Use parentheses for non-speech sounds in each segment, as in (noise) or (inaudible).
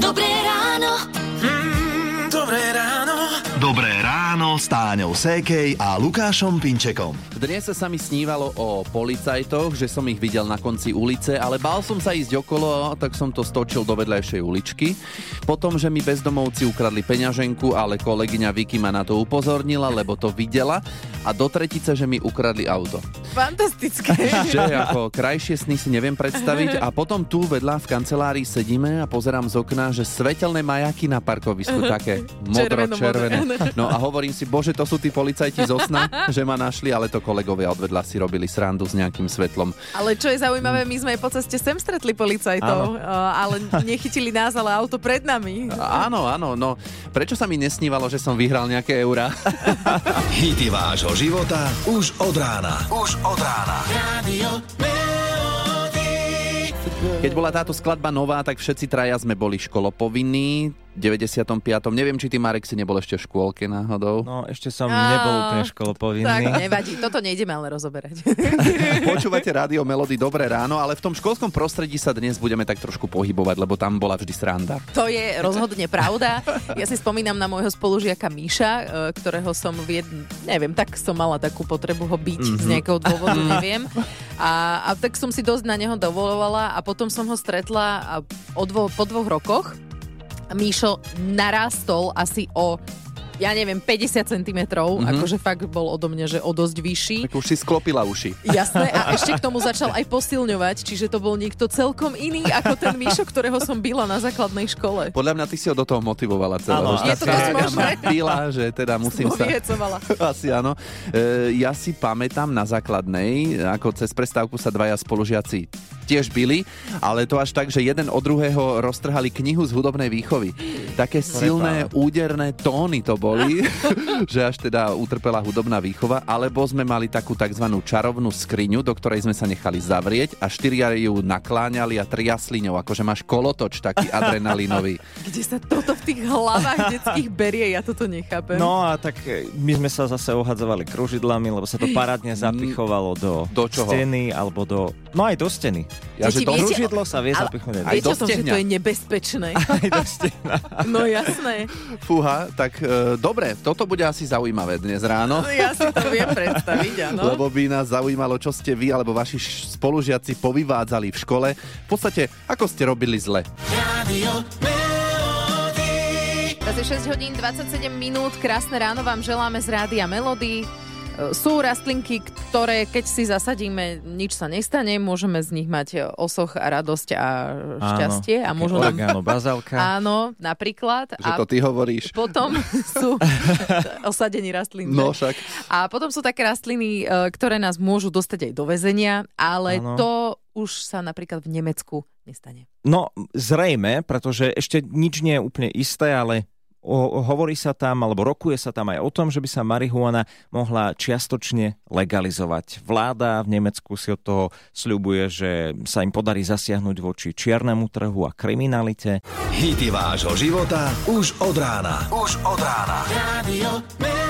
Dobré ráno s Táňou Sékej a Lukášom Pinčekom. Dnes sa mi snívalo o policajtoch, že som ich videl na konci ulice, ale bál som sa ísť okolo, tak som to stočil do vedľajšej uličky. Potom, že mi bezdomovci ukradli peňaženku, ale kolegyňa Vicky ma na to upozornila, lebo to videla. A do tretice, že mi ukradli auto. Fantastické. (laughs) Že ako krajšie sny si neviem predstaviť. A potom tu vedľa v kancelárii sedíme a pozerám z okna, že svetelné majaky na parkovisku také modro-červené. No a hovorím si, bože, to sú tí policajti zo sna, (laughs) že ma našli, ale to kolegovia odvedľa si robili srandu s nejakým svetlom. Ale čo je zaujímavé, my sme aj po ceste sem stretli policajtov, Áno. uh, ale nechytili nás, ale auto pred nami. Áno, áno, no prečo sa mi nesnívalo, že som vyhral nejaké eurá? (laughs) Hity vášho života už od rána. Už od rána. Radio. Keď bola táto skladba nová, tak všetci traja sme boli školopovinní. V 95. Neviem, či ty, Marek, si nebol ešte v škôlke náhodou. No, ešte som Á, nebol úplne Tak, školopovinný. nevadí, toto nejdeme ale rozoberať. (laughs) Počúvate rádio Melody Dobré ráno, ale v tom školskom prostredí sa dnes budeme tak trošku pohybovať, lebo tam bola vždy sranda. To je rozhodne pravda. Ja si spomínam na môjho spolužiaka Míša, e, ktorého som v jedn... neviem, tak som mala takú potrebu ho byť mm-hmm. z nejakého dôvodu, (laughs) neviem. A, a tak som si dosť na neho dovolovala a potom som ho stretla a o dvo, po dvoch rokoch. Míšo narástol asi o ja neviem, 50 cm, mm-hmm. akože fakt bol odo mňa, že o dosť vyšší. Tak už si sklopila uši. Jasné, a ešte k tomu začal (laughs) aj posilňovať, čiže to bol niekto celkom iný ako ten Míšo, ktorého som byla na základnej škole. Podľa mňa ty si ho do toho motivovala celého. Áno, že je to dosť možné. ma Pila, že teda musím sa... (laughs) Asi áno. E, ja si pamätám na základnej, ako cez prestávku sa dvaja spolužiaci tiež byli, ale to až tak, že jeden od druhého roztrhali knihu z hudobnej výchovy. Také silné, úderné tóny to boli, (laughs) že až teda utrpela hudobná výchova, alebo sme mali takú tzv. čarovnú skriňu, do ktorej sme sa nechali zavrieť a štyria ju nakláňali a triasli ňou, akože máš kolotoč taký (laughs) adrenalinový. Kde sa toto v tých hlavách detských berie, ja toto nechápem. No a tak e, my sme sa zase ohadzovali kružidlami, lebo sa to parádne zapichovalo do, Do čoho? steny alebo do... No aj do steny. Ja, že to viete- Kružidlo sa vie zapichnúť aj Viete do tom, že to je nebezpečné. (laughs) aj do. (laughs) No jasné. Fúha, tak e, dobre, toto bude asi zaujímavé dnes ráno. (laughs) Ja si to viem predstaviť, áno. Lebo by nás zaujímalo, čo ste vy alebo vaši spolužiaci povyvádzali v škole. V podstate, ako ste robili zle. Radio Melody. Teraz je 6 hodín 27 minút, krásne ráno vám želáme z Rádia Melody. Sú rastlinky, ktoré keď si zasadíme, nič sa nestane, môžeme z nich mať osoch a radosť a šťastie a môžu nám... Oregano, bazálka. (laughs) Áno, napríklad. Že to ty hovoríš. Potom (laughs) sú osadení rastlín. že? No však. A potom sú také rastliny, e, ktoré nás môžu dostať aj do väzenia, ale Áno. to už sa napríklad v Nemecku nestane. No, zrejme, pretože ešte nič nie je úplne isté, ale o, hovorí sa tam, alebo rokuje sa tam aj o tom, že by sa marihuana mohla čiastočne legalizovať. Vláda v Nemecku si od toho sľubuje, že sa im podarí zasiahnuť voči čiernemu trhu a kriminalite. Hity vášho života už od rána. Už od rána. Radio.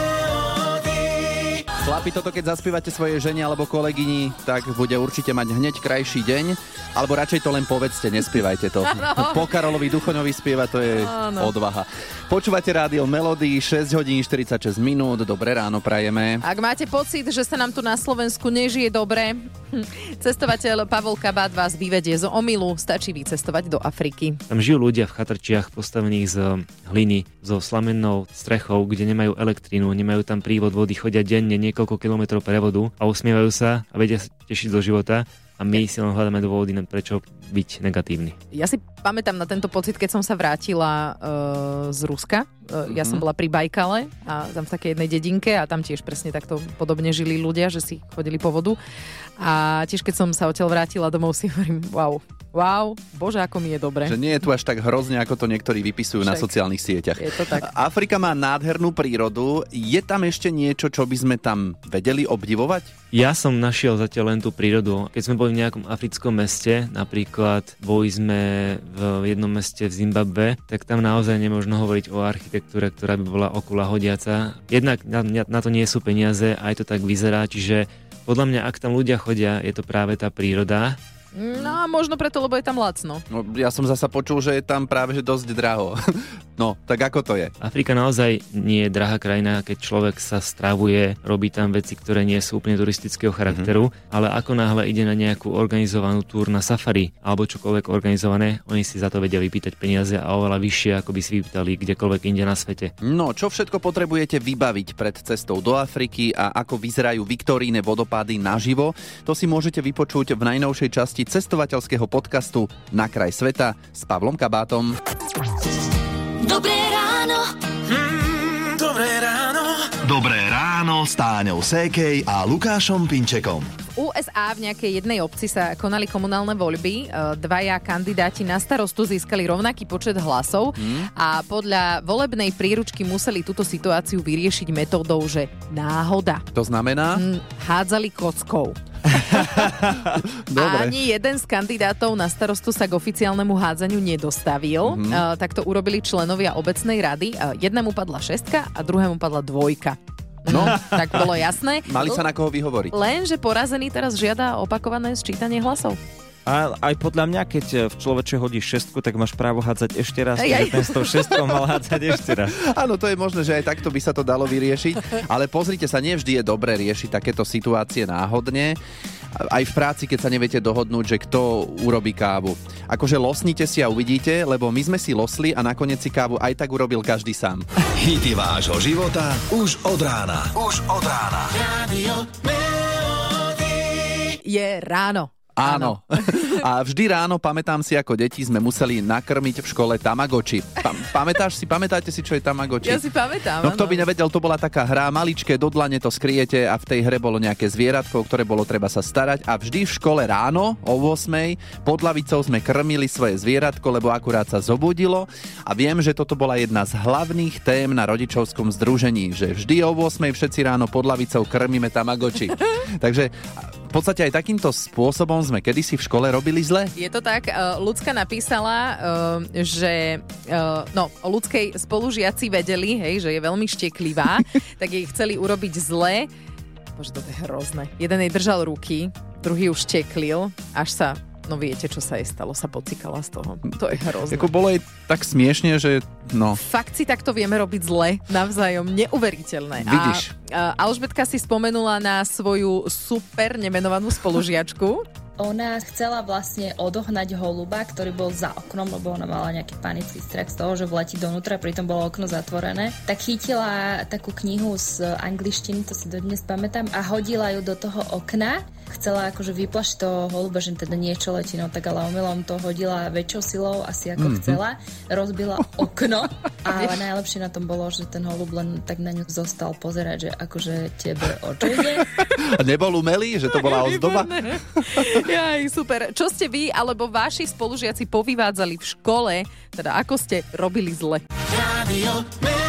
Chlapi, toto keď zaspívate svojej žene alebo kolegyni, tak bude určite mať hneď krajší deň. Alebo radšej to len povedzte, nespievajte to. Po Karolovi Duchoňovi spieva, to je Áno. odvaha. Počúvate rádio Melody, 6 hodín 46 minút, dobré ráno prajeme. Ak máte pocit, že sa nám tu na Slovensku nežije dobre, (laughs) cestovateľ Pavol Kabát vás vyvedie z omilu, stačí vycestovať do Afriky. Tam žijú ľudia v chatrčiach postavených z hliny, so slamennou strechou, kde nemajú elektrínu, nemajú tam prívod vody, chodia denne niekoľko kilometrov prevodu a usmievajú sa a vedia sa tešiť zo života a my si len hľadáme dôvody, prečo byť negatívny. Ja si pamätám na tento pocit, keď som sa vrátila uh, z Ruska. Uh, ja som bola pri Bajkale a tam v takej jednej dedinke a tam tiež presne takto podobne žili ľudia, že si chodili po vodu. A tiež keď som sa odtiaľ vrátila domov si hovorím, wow, wow, bože, ako mi je dobre. Že nie je tu až tak hrozne, ako to niektorí vypisujú na Však. sociálnych sieťach. Je to tak. Afrika má nádhernú prírodu. Je tam ešte niečo, čo by sme tam vedeli obdivovať? Ja som našiel zatiaľ len tú prírodu. Keď sme boli v nejakom africkom meste, napríklad boli sme v jednom meste v Zimbabve, tak tam naozaj nemôžno hovoriť o architektúre, ktorá by bola okula hodiaca. Jednak na, na to nie sú peniaze, aj to tak vyzerá, čiže podľa mňa, ak tam ľudia chodia, je to práve tá príroda, No a možno preto, lebo je tam lacno. No, ja som zasa počul, že je tam práve že dosť draho. (laughs) No, tak ako to je? Afrika naozaj nie je drahá krajina, keď človek sa stravuje, robí tam veci, ktoré nie sú úplne turistického charakteru, mm-hmm. ale ako náhle ide na nejakú organizovanú túr na safari alebo čokoľvek organizované, oni si za to vedia vypýtať peniaze a oveľa vyššie, ako by si vypýtali kdekoľvek inde na svete. No, čo všetko potrebujete vybaviť pred cestou do Afriky a ako vyzerajú Viktoríne vodopády naživo, to si môžete vypočuť v najnovšej časti cestovateľského podcastu Na kraj sveta s Pavlom Kabátom. Dobré ráno. Mm, dobré ráno. Dobré ráno s Táňou Sékej a Lukášom Pinčekom. V USA v nejakej jednej obci sa konali komunálne voľby. E, Dvaja kandidáti na starostu získali rovnaký počet hlasov a podľa volebnej príručky museli túto situáciu vyriešiť metódou, že náhoda. To znamená? Hm, Hádzali kockou. (laughs) Dobre. Ani jeden z kandidátov na starostu sa k oficiálnemu hádzaniu nedostavil. Mhm. Mm-hmm. tak to urobili členovia obecnej rady. E, Jednému padla šestka a druhému padla dvojka. No, (laughs) Tak bolo jasné. mali sa na koho vyhovoriť. Lenže porazený teraz žiada opakované sčítanie hlasov. A aj podľa mňa, keď v človeče hodíš šestku, tak máš právo hádzať ešte raz. Čiže ten s tou šestkou mal hádzať ešte raz. (laughs) Áno, to je možné, že aj takto by sa to dalo vyriešiť, ale pozrite sa, nevždy je dobré riešiť takéto situácie náhodne. Aj v práci, keď sa neviete dohodnúť, že kto urobí kávu. Akože losnite si a uvidíte, lebo my sme si losli a nakoniec si kávu aj tak urobil každý sám. Hity vášho života už od rána. Už od rána. Radio. Je ráno. Áno. (laughs) A vždy ráno, pamätám si, ako deti sme museli nakrmiť v škole Tamagoči. Pa- pamätáš si, pamätáte si, čo je Tamagoči? Ja si pamätám. No kto by nevedel, to bola taká hra, maličké, do dlane to skriete a v tej hre bolo nejaké zvieratko, o ktoré bolo treba sa starať a vždy v škole ráno o 8 pod lavicou sme krmili svoje zvieratko, lebo akurát sa zobudilo a viem, že toto bola jedna z hlavných tém na rodičovskom združení, že vždy o 8 všetci ráno pod lavicou krmíme Tamagoči. (laughs) Takže podstate aj takýmto spôsobom sme kedysi v škole robili zle. Je to tak, Ľudská napísala, uh, že uh, no, o ľudskej spolužiaci vedeli, hej, že je veľmi šteklivá, (laughs) tak jej chceli urobiť zle. Bože, to je hrozné. Jeden jej držal ruky, druhý už šteklil, až sa, no viete, čo sa jej stalo, sa pocikala z toho. To je hrozné. Ako bolo aj tak smiešne, že no, Fakt si takto vieme robiť zle navzájom, neuveriteľné. Vidíš. A, a Alžbetka si spomenula na svoju super nemenovanú spolužiačku. (laughs) Ona chcela vlastne odohnať holuba, ktorý bol za oknom, lebo ona mala nejaký panický strach z toho, že vletí donútra, pritom bolo okno zatvorené. Tak chytila takú knihu z angličtiny, to si dodnes pamätám, a hodila ju do toho okna. Chcela akože vyplašiť toho holuba, že teda niečo letí, no tak ale omylom to hodila väčšou silou, asi ako mm-hmm. chcela. Rozbila (laughs) okno, ale najlepšie na tom bolo, že ten holub len tak na ňu zostal pozerať, že akože tebe očujde. a nebol umelý, že to bola ozdoba. Jaj, super. Čo ste vy alebo vaši spolužiaci povyvádzali v škole, teda ako ste robili zle? Radio.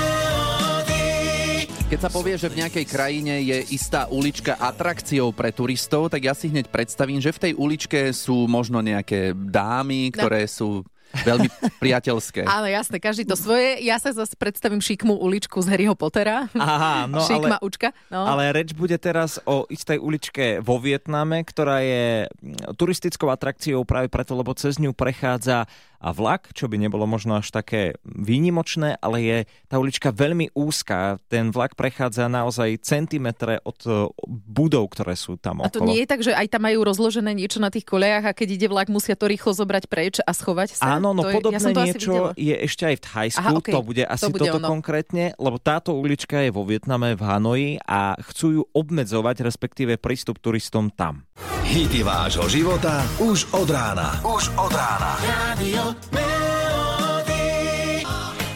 Keď sa povie, že v nejakej krajine je istá ulička atrakciou pre turistov, tak ja si hneď predstavím, že v tej uličke sú možno nejaké dámy, ktoré sú veľmi (laughs) priateľské. Áno, jasné, každý to svoje. Ja sa zase predstavím šikmú uličku z Harryho Pottera. Aha, no (laughs) Šikma ale, učka. No. ale reč bude teraz o istej uličke vo Vietname, ktorá je turistickou atrakciou práve preto, lebo cez ňu prechádza a vlak, čo by nebolo možno až také výnimočné, ale je tá ulička veľmi úzká. Ten vlak prechádza naozaj centimetre od e, budov, ktoré sú tam a to okolo. nie je tak, že aj tam majú rozložené niečo na tých kolejach a keď ide vlak, musia to rýchlo zobrať preč a schovať sa? Áno, no to je, podobné ja to asi niečo je ešte aj v Thajsku, Aha, okej. to bude asi To bude toto ono. konkrétne, lebo táto ulička je vo Vietname, v Hanoji a chcú ju obmedzovať, respektíve prístup turistom tam. Hity vášho života už od rána. Už od rána. Radio.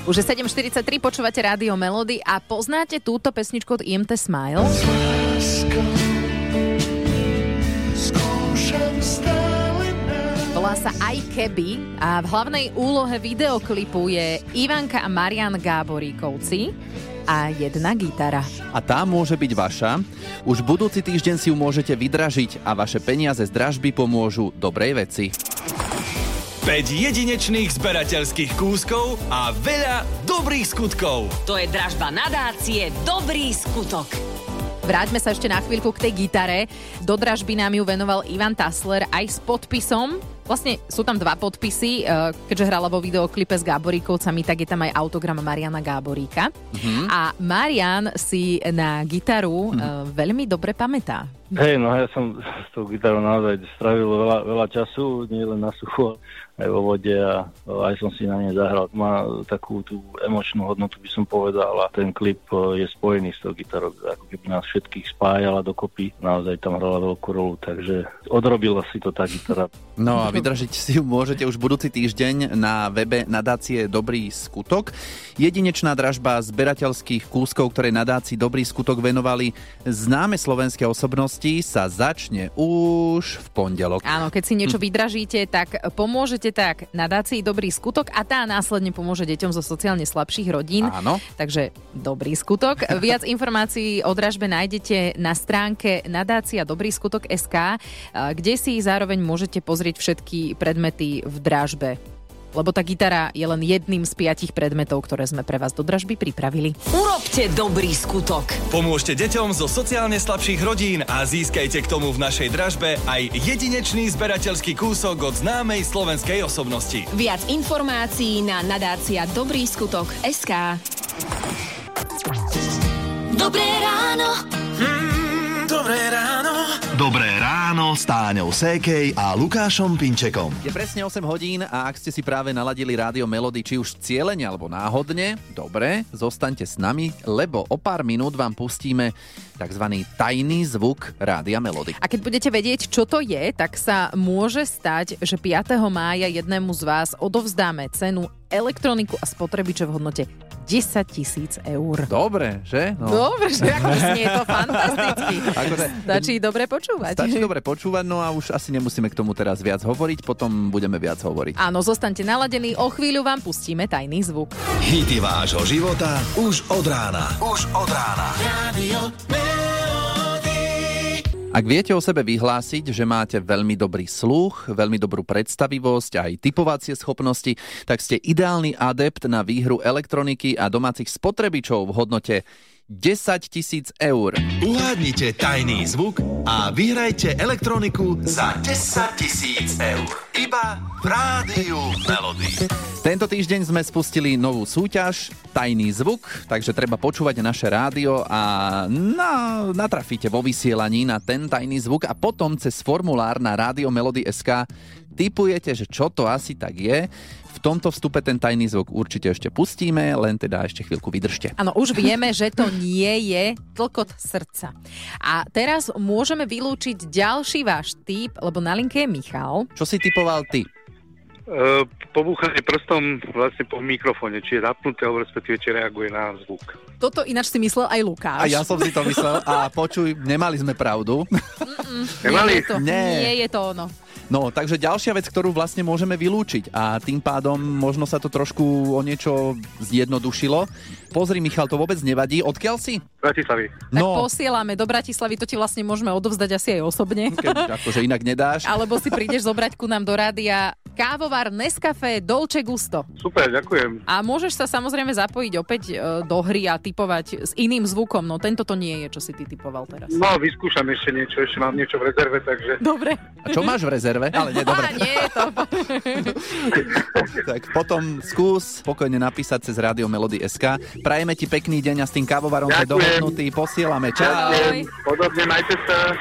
Už je 7.43, počúvate Rádio Melody a poznáte túto pesničku od IMT Smile? Volá sa Aj keby a v hlavnej úlohe videoklipu je Ivanka a Marian Gáboríkovci a jedna gitara. A tá môže byť vaša. Už budúci týždeň si ju môžete vydražiť a vaše peniaze z dražby pomôžu dobrej veci. 5 jedinečných zberateľských kúskov a veľa dobrých skutkov. To je dražba nadácie Dobrý skutok. Vráťme sa ešte na chvíľku k tej gitare. Do dražby nám ju venoval Ivan Tasler aj s podpisom. Vlastne sú tam dva podpisy, eh, keďže hrala vo videoklipe s Gáboríkovcami, tak je tam aj autogram Mariana Gáboríka. A Marian si na gitaru eh, veľmi dobre pamätá. Hej, no ja som s tou gitarou naozaj strávil veľa, veľa času, nie len na suchu, aj vo vode a aj som si na nej zahral. Má takú tú emočnú hodnotu, by som povedal, a ten klip e, je spojený s tou gitarou, ako keby nás všetkých spájala dokopy. Naozaj tam hrala veľkú rolu, takže odrobila si to tá gitara. No a vydržiť si ju môžete už budúci týždeň na webe nadácie Dobrý skutok. Jedinečná dražba zberateľských kúskov, ktoré nadácii Dobrý skutok venovali známe slovenské osobnosti, sa začne už v pondelok. Áno, keď si niečo vydražíte, tak pomôžete tak nadácii Dobrý skutok a tá následne pomôže deťom zo sociálne slabších rodín. Áno. Takže Dobrý skutok. (laughs) Viac informácií o dražbe nájdete na stránke nadácia Dobrý skutok SK, kde si zároveň môžete pozrieť všetky predmety v dražbe. Lebo tá gitara je len jedným z piatich predmetov, ktoré sme pre vás do dražby pripravili. Urobte dobrý skutok. Pomôžte deťom zo sociálne slabších rodín a získajte k tomu v našej dražbe aj jedinečný zberateľský kúsok od známej slovenskej osobnosti. Viac informácií na nadácia Dobrý skutok SK. Dobré ráno. Táňou Sékej a Lukášom Pinčekom. Je presne 8 hodín a ak ste si práve naladili rádio Melody, či už cieľene alebo náhodne, dobre, zostaňte s nami, lebo o pár minút vám pustíme tzv. tajný zvuk rádia Melody. A keď budete vedieť, čo to je, tak sa môže stať, že 5. mája jednému z vás odovzdáme cenu elektroniku a spotrebiče v hodnote 10 tisíc eur. Dobre, že? No. Dobre, že ako (laughs) znie to fantasticky. Akože, Stačí dobre počúvať. Stačí dobre počúvať, no a už asi nemusíme k tomu teraz viac hovoriť, potom budeme viac hovoriť. Áno, zostaňte naladení, o chvíľu vám pustíme tajný zvuk. Hity vášho života už od rána. Už od rána. Radio. Ak viete o sebe vyhlásiť, že máte veľmi dobrý sluch, veľmi dobrú predstavivosť, aj typovacie schopnosti, tak ste ideálny adept na výhru elektroniky a domácich spotrebičov v hodnote 10 tisíc eur. Uhádnite tajný zvuk a vyhrajte elektroniku za 10 tisíc eur. Iba v rádiu Melody. Tento týždeň sme spustili novú súťaž Tajný zvuk, takže treba počúvať naše rádio a na, natrafíte vo vysielaní na ten tajný zvuk a potom cez formulár na SK typujete, že čo to asi tak je. V tomto vstupe ten tajný zvuk určite ešte pustíme, len teda ešte chvíľku vydržte. Áno, už vieme, že to nie je tlkot srdca. A teraz môžeme vylúčiť ďalší váš typ, lebo na linke je Michal. Čo si typoval ty? Uh, pobúchanie prstom vlastne po mikrofóne, či je zapnuté, alebo respektíve či reaguje na zvuk. Toto ináč si myslel aj Lukáš. A ja som si to myslel a počuj, nemali sme pravdu. Nemali? Nie je to, Nie. nie je to ono. No, takže ďalšia vec, ktorú vlastne môžeme vylúčiť a tým pádom možno sa to trošku o niečo zjednodušilo. Pozri, Michal, to vôbec nevadí. Odkiaľ si? Bratislavy. Tak No, posielame do Bratislavy, to ti vlastne môžeme odovzdať asi aj osobne. keď akože inak nedáš. Alebo si prídeš zobrať ku nám do rádia kávovar Nescafé Dolce Gusto. Super, ďakujem. A môžeš sa samozrejme zapojiť opäť e, do hry a typovať s iným zvukom. No tento to nie je, čo si ty typoval teraz. No, vyskúšam ešte niečo, ešte mám niečo v rezerve, takže... Dobre. A čo máš v rezerve? (laughs) Ale nie, dobre. nie je to. (laughs) Tak potom skús spokojne napísať cez Radio Melody SK. Prajeme ti pekný deň a s tým kávovarom je Ďakujem. Dohodnutý. Posielame. Čau. Podobne, majte sa.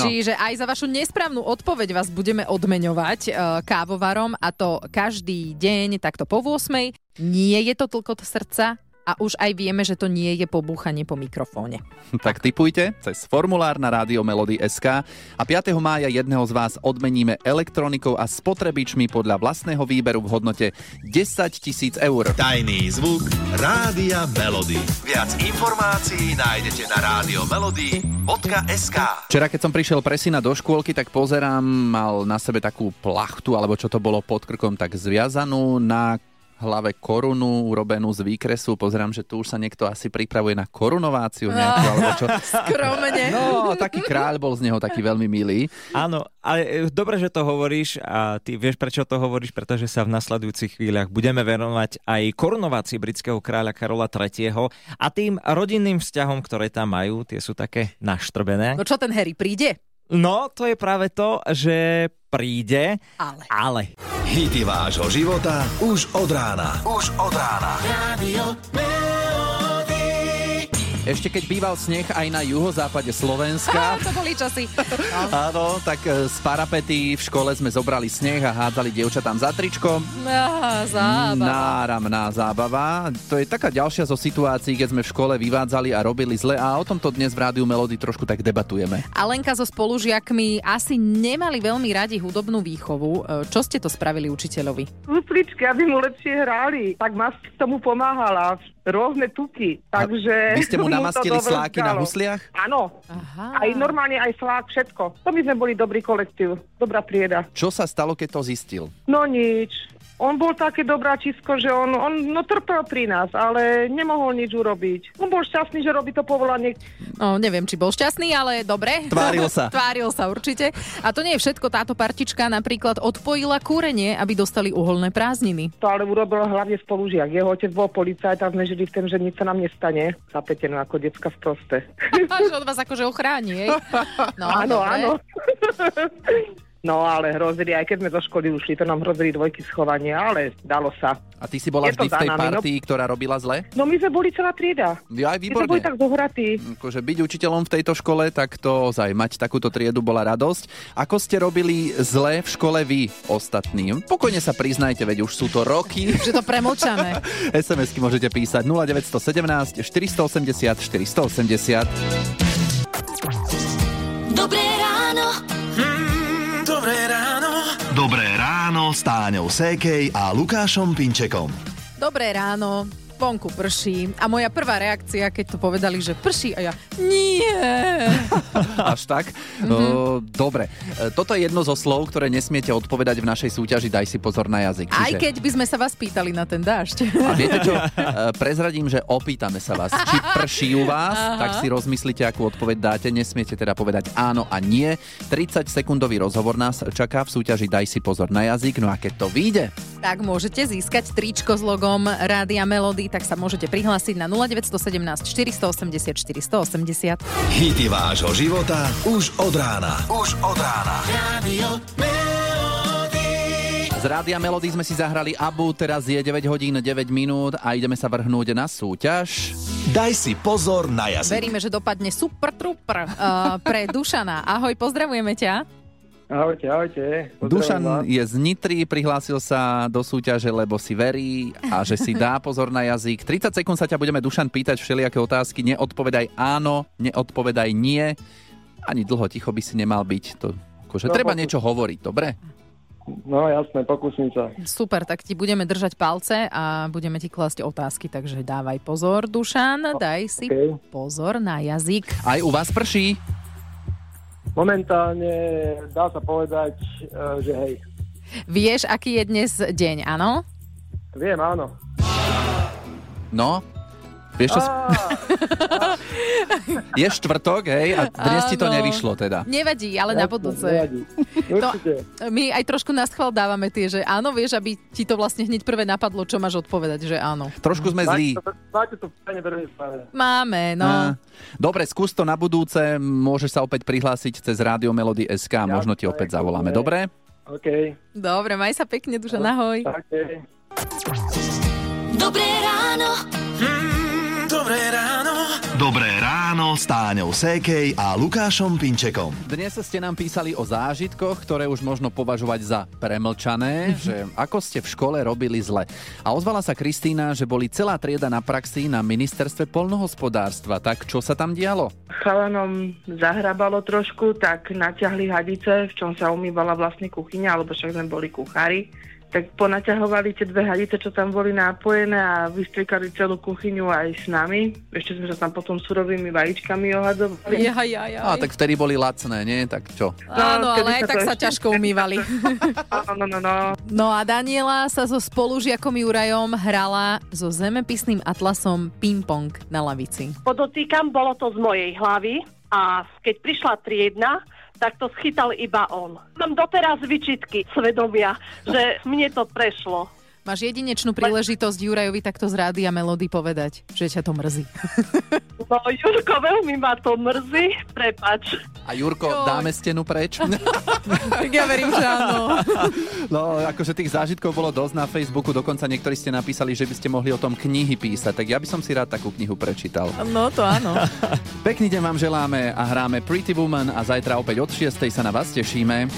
No. Čiže aj za vašu nesprávnu odpoveď vás budeme odmeňovať e, kávovarom a to každý deň takto po 8. Nie je to tlkot srdca a už aj vieme, že to nie je pobúchanie po mikrofóne. (laughs) Tak typujte cez formulár na Rádio Melody SK a 5. mája jedného z vás odmeníme elektronikou a spotrebičmi podľa vlastného výberu v hodnote 10 tisíc eur. Tajný zvuk rádia Melody. Viac informácií nájdete na rádio Melody.sk Včera, keď som prišiel pre syna do škôlky, tak pozerám, mal na sebe takú plachtu, alebo čo to bolo pod krkom, tak zviazanú na hlave korunu urobenú z výkresu. Pozerám, že tu už sa niekto asi pripravuje na korunováciu nejakú, alebo čo. (laughs) Skromne. No, taký kráľ bol z neho taký veľmi milý. Áno, ale e, dobre, že to hovoríš a ty vieš, prečo to hovoríš, pretože sa v nasledujúcich chvíľach budeme venovať aj korunovácii britského kráľa Karola III. a tým rodinným vzťahom, ktoré tam majú, tie sú také naštrbené. No čo ten Harry príde? No, to je práve to, že príde, Ale. ale. Hity vášho života už od rána. Už od rána. Radio Ešte keď býval sneh aj na juhozápade Slovenska, to boli časy. No. (laughs) áno, tak e, z parapety v škole sme zobrali sneh a hádzali dievčatám za tričko. Á, zábava. Náramná zábava. To je taká ďalšia zo situácií, keď sme v škole vyvádzali a robili zle a o tomto dnes v Rádiu Melody trošku tak debatujeme. A Lenka so spolužiakmi asi nemali veľmi radi hudobnú výchovu. E, Čo ste to spravili učiteľovi? Kufličky, aby mu lepšie hrali. Tak ma k tomu pomáhala. Rôzne tuky. Takže Vy ste mu (laughs) namastili sláky na husliach? Áno. Aha. Aj normálne, aj slák, všetko. To my sme boli dobrý kolektív. Dobrá trieda. Čo sa stalo, keď to zistil? No nič. On bol také dobráčisko, že on, on no, trpel pri nás, ale nemohol nič urobiť. On bol šťastný, že robí to povolanie. No, neviem, či bol šťastný, ale dobre. Tváril sa. (laughs) Tváril sa určite. A to nie je všetko. Táto partička napríklad odpojila kúrenie, aby dostali uholné prázdniny. To ale urobil hlavne spolužiak. Jeho otec bol policajt a sme žili v tom, že nič sa nám nestane. Chápete, no ako decka sprosté. (laughs) Až od vás akože ochráni, hej? (laughs) No, áno, dobre. áno. No ale hrozili, aj keď sme zo školy ušli, to nám hrozili dvojky schovania, ale dalo sa. A ty si bola vždy v tej nami, no. partii, ktorá robila zle? No my sme boli celá trieda. Ja aj My sme boli výborne. tak zohratí. Akože byť učiteľom v tejto škole, tak to ozaj mať takúto triedu bola radosť. Ako ste robili zle v škole vy ostatní? Pokojne sa priznajte, veď už sú to roky. Že to premlčané. (laughs) SMS-ky môžete písať 0917 480 480. ráno s Táňou Sékej a Lukášom Pinčekom. Dobré ráno. Vonku prší. A moja prvá reakcia, keď to povedali, že prší, a ja nie. (laughs) Až tak? Mhm. O, dobre. E, Toto je jedno zo slov, ktoré nesmiete odpovedať v našej súťaži Daj si pozor na jazyk. Aj Čiže- keď by sme sa vás pýtali na ten dážď. A viete čo? E, Prezradím, že opýtame sa vás, či prší u vás, Aha. tak si rozmyslíte, akú odpoveď dáte. Nesmiete teda povedať áno a nie. 30 sekundový rozhovor nás čaká v súťaži Daj si pozor na jazyk. No a keď to vyjde, tak môžete získať tričko s logom Rádia Melody, tak sa môžete prihlásiť na 0917 480 480. Hity vášho života už od rána. Už od rána. Radio z Rádia Melody sme si zahrali Abu, teraz je 9 hodín 9 minút a ideme sa vrhnúť na súťaž. Daj si pozor na jazyk. Veríme, že dopadne super trupr uh, pre Dušana. Ahoj, pozdravujeme ťa. Ahojte, ahojte. Dušan vás. je z Nitry, prihlásil sa do súťaže, lebo si verí a že si dá (laughs) pozor na jazyk. 30 sekúnd sa ťa budeme, Dušan, pýtať všelijaké otázky. Neodpovedaj áno, neodpovedaj nie. Ani dlho ticho by si nemal byť. To, akože No, treba pokus- niečo hovoriť, dobre? No jasné, pokúsim sa. Super, tak ti budeme držať palce a budeme ti klásť otázky, takže dávaj pozor, Dušan, daj si OK. pozor na jazyk. Aj u vás prší? Momentálne dá sa povedať, e, že hej. Vieš, aký je dnes deň, áno? Viem, áno. No? Vieš čo? Á, Je štvrtok, hej? A dnes ti to nevyšlo teda. Nevadí, ale na budúce. My aj trošku na schvál dávame tie, že áno, vieš, aby ti to vlastne hneď prvé napadlo, čo máš odpovedať, že áno. Trošku sme zlí. Máme, no. Á. Dobre, skús to na budúce, môžeš sa opäť prihlásiť cez Rádio Melody SK a možno ti opäť zavoláme, dobre? OK. Dobre, maj sa pekne, Dušan, ahoj. Okay. Dobré ráno. Dobré ráno. Dobré ráno s Táňou Sékej a Lukášom Pinčekom. Dnes ste nám písali o zážitkoch, ktoré už možno považovať za premlčané, že ako ste v škole robili zle. A ozvala sa Kristýna, že boli celá trieda na praxi na ministerstve polnohospodárstva. Tak čo sa tam dialo? Chalanom zahrabalo trošku, tak natiahli hadice, v čom sa umývala vlastne kuchyňa, alebo však sme boli kuchári. Tak ponaťahovali tie dve hadice, čo tam boli nápojené a vystriekali celú kuchyňu aj s nami. Ešte sme sa tam potom surovými vajíčkami ohadzovali. Ja, ja, ja. A tak vtedy boli lacné, nie? Tak čo? Áno, kedy ale aj sa tak to sa ešte- ťažko umývali. (laughs) No, no, no, no. No a Daniela sa so spolužiakom Jurajom hrala so zemepisným atlasom ping-pong na lavici. Podotýkam, bolo to z mojej hlavy a keď prišla triedna, tak to schytal iba on. Mám doteraz vyčitky svedomia, že mne to prešlo. Máš jedinečnú príležitosť Jurajovi takto z rády a melódy povedať, že ťa to mrzí. (laughs) No, Jurko, veľmi ma to mrzí, prepač. A Jurko, dáme stenu preč? (laughs) tak ja verím, že áno. (laughs) No, akože tých zážitkov bolo dosť na Facebooku, dokonca niektorí ste napísali, že by ste mohli o tom knihy písať, tak ja by som si rád takú knihu prečítal. No to áno. Pekný deň vám želáme a hráme Pretty Woman a zajtra opäť od 6. sa na vás tešíme.